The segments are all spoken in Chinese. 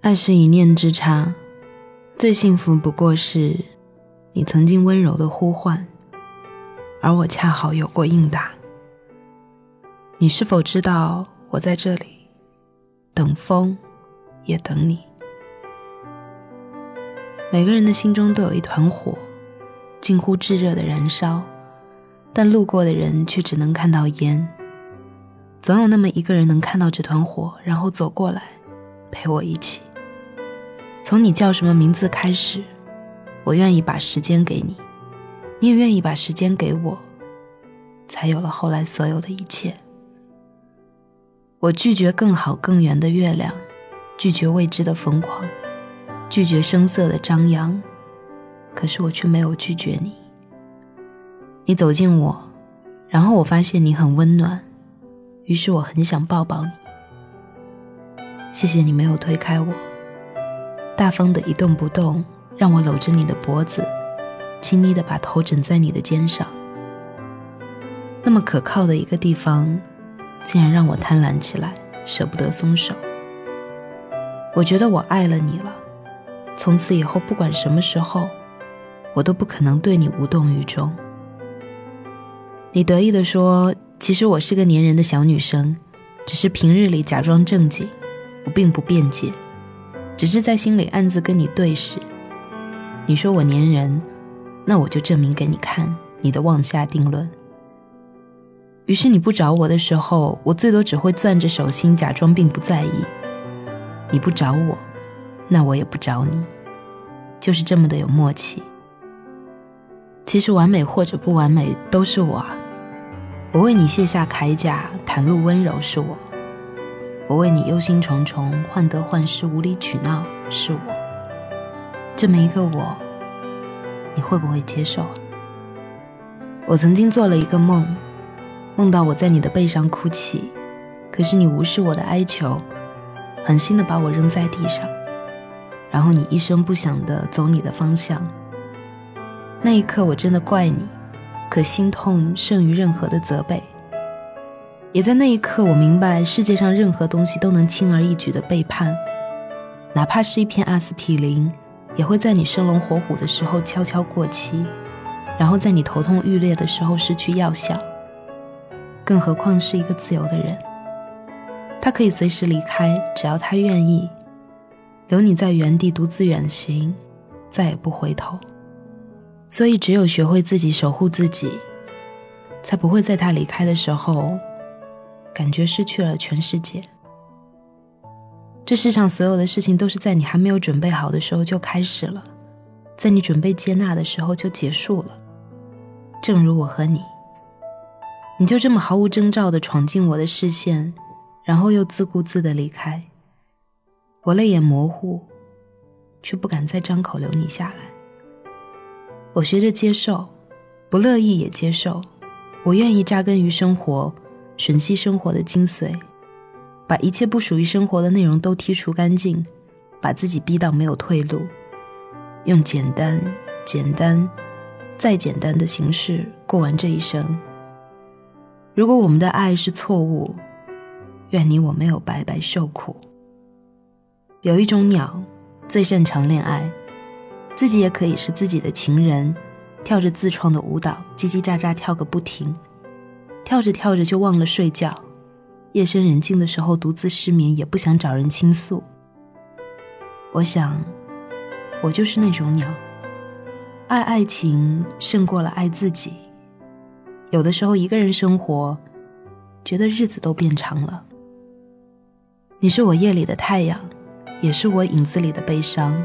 爱是一念之差，最幸福不过是你曾经温柔的呼唤，而我恰好有过应答。你是否知道我在这里，等风，也等你？每个人的心中都有一团火，近乎炙热的燃烧，但路过的人却只能看到烟。总有那么一个人能看到这团火，然后走过来，陪我一起。从你叫什么名字开始，我愿意把时间给你，你也愿意把时间给我，才有了后来所有的一切。我拒绝更好更圆的月亮，拒绝未知的疯狂，拒绝声色的张扬，可是我却没有拒绝你。你走近我，然后我发现你很温暖，于是我很想抱抱你。谢谢你没有推开我。大方的一动不动，让我搂着你的脖子，亲昵的把头枕在你的肩上。那么可靠的一个地方，竟然让我贪婪起来，舍不得松手。我觉得我爱了你了，从此以后不管什么时候，我都不可能对你无动于衷。你得意的说：“其实我是个粘人的小女生，只是平日里假装正经，我并不辩解。”只是在心里暗自跟你对视。你说我粘人，那我就证明给你看你的妄下定论。于是你不找我的时候，我最多只会攥着手心假装并不在意。你不找我，那我也不找你，就是这么的有默契。其实完美或者不完美都是我啊，我为你卸下铠甲，袒露温柔是我。我为你忧心忡忡、患得患失、无理取闹，是我这么一个我，你会不会接受？我曾经做了一个梦，梦到我在你的背上哭泣，可是你无视我的哀求，狠心的把我扔在地上，然后你一声不响的走你的方向。那一刻我真的怪你，可心痛胜于任何的责备。也在那一刻，我明白世界上任何东西都能轻而易举的背叛，哪怕是一片阿司匹林，也会在你生龙活虎的时候悄悄过期，然后在你头痛欲裂的时候失去药效。更何况是一个自由的人，他可以随时离开，只要他愿意，留你在原地独自远行，再也不回头。所以，只有学会自己守护自己，才不会在他离开的时候。感觉失去了全世界。这世上所有的事情都是在你还没有准备好的时候就开始了，在你准备接纳的时候就结束了。正如我和你，你就这么毫无征兆的闯进我的视线，然后又自顾自的离开。我泪眼模糊，却不敢再张口留你下来。我学着接受，不乐意也接受。我愿意扎根于生活。吮吸生活的精髓，把一切不属于生活的内容都剔除干净，把自己逼到没有退路，用简单、简单、再简单的形式过完这一生。如果我们的爱是错误，愿你我没有白白受苦。有一种鸟最擅长恋爱，自己也可以是自己的情人，跳着自创的舞蹈，叽叽喳喳跳个不停。跳着跳着就忘了睡觉，夜深人静的时候独自失眠，也不想找人倾诉。我想，我就是那种鸟，爱爱情胜过了爱自己。有的时候一个人生活，觉得日子都变长了。你是我夜里的太阳，也是我影子里的悲伤。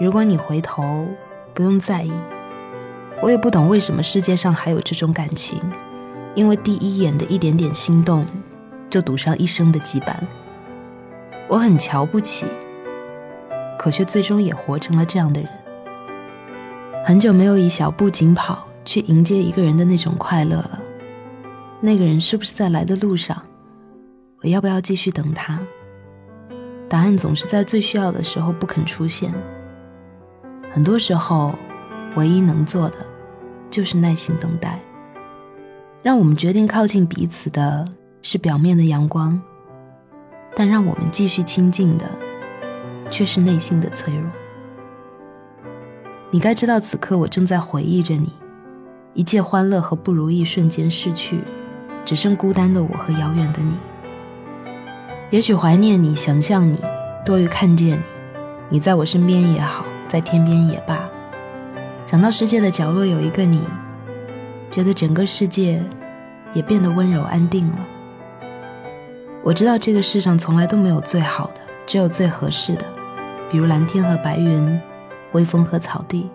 如果你回头，不用在意。我也不懂为什么世界上还有这种感情。因为第一眼的一点点心动，就赌上一生的羁绊。我很瞧不起，可却最终也活成了这样的人。很久没有以小步紧跑去迎接一个人的那种快乐了。那个人是不是在来的路上？我要不要继续等他？答案总是在最需要的时候不肯出现。很多时候，唯一能做的，就是耐心等待。让我们决定靠近彼此的是表面的阳光，但让我们继续亲近的却是内心的脆弱。你该知道，此刻我正在回忆着你，一切欢乐和不如意瞬间逝去，只剩孤单的我和遥远的你。也许怀念你，想象你，多于看见你。你在我身边也好，在天边也罢，想到世界的角落有一个你，觉得整个世界也变得温柔安定了。我知道这个世上从来都没有最好的，只有最合适的，比如蓝天和白云。微风和草地，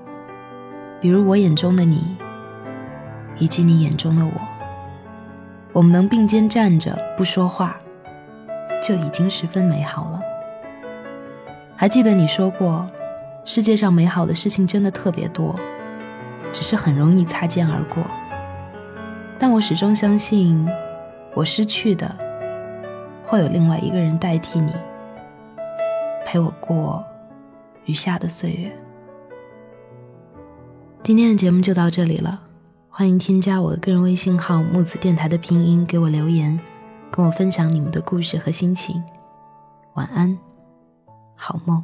比如我眼中的你，以及你眼中的我，我们能并肩站着不说话，就已经十分美好了。还记得你说过，世界上美好的事情真的特别多，只是很容易擦肩而过。但我始终相信，我失去的，会有另外一个人代替你，陪我过余下的岁月。今天的节目就到这里了，欢迎添加我的个人微信号“木子电台”的拼音给我留言，跟我分享你们的故事和心情。晚安，好梦。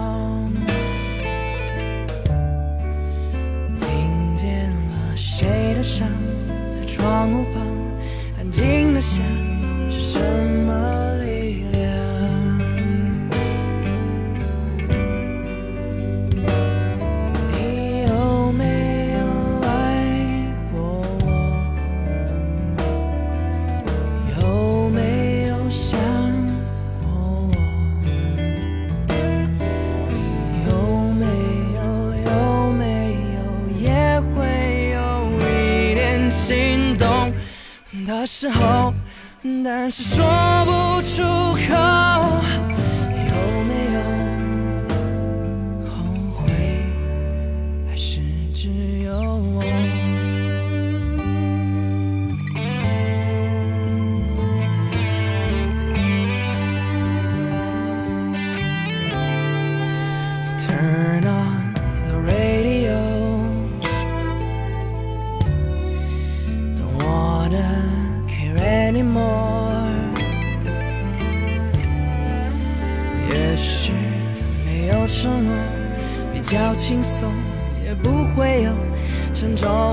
在窗户旁安静的想，是什么？但是说不出口。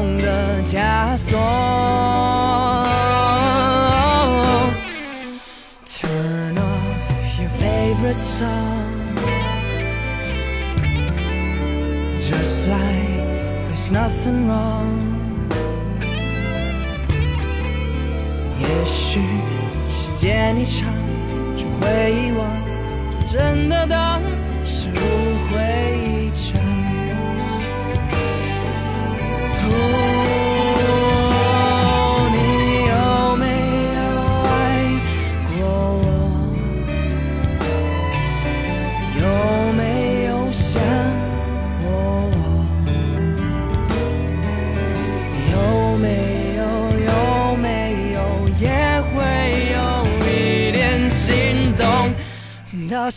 重的枷锁。Turn off your favorite song, just like there's nothing wrong. 也许时间一长，就会遗忘，真的当是误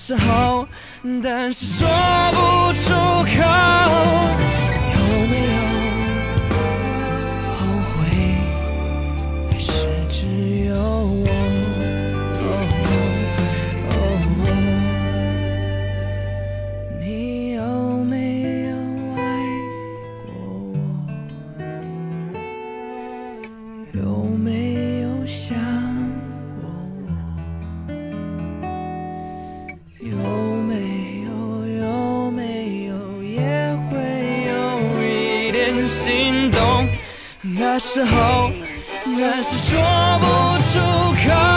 时候，但是说不出口。时候，但是说不出口，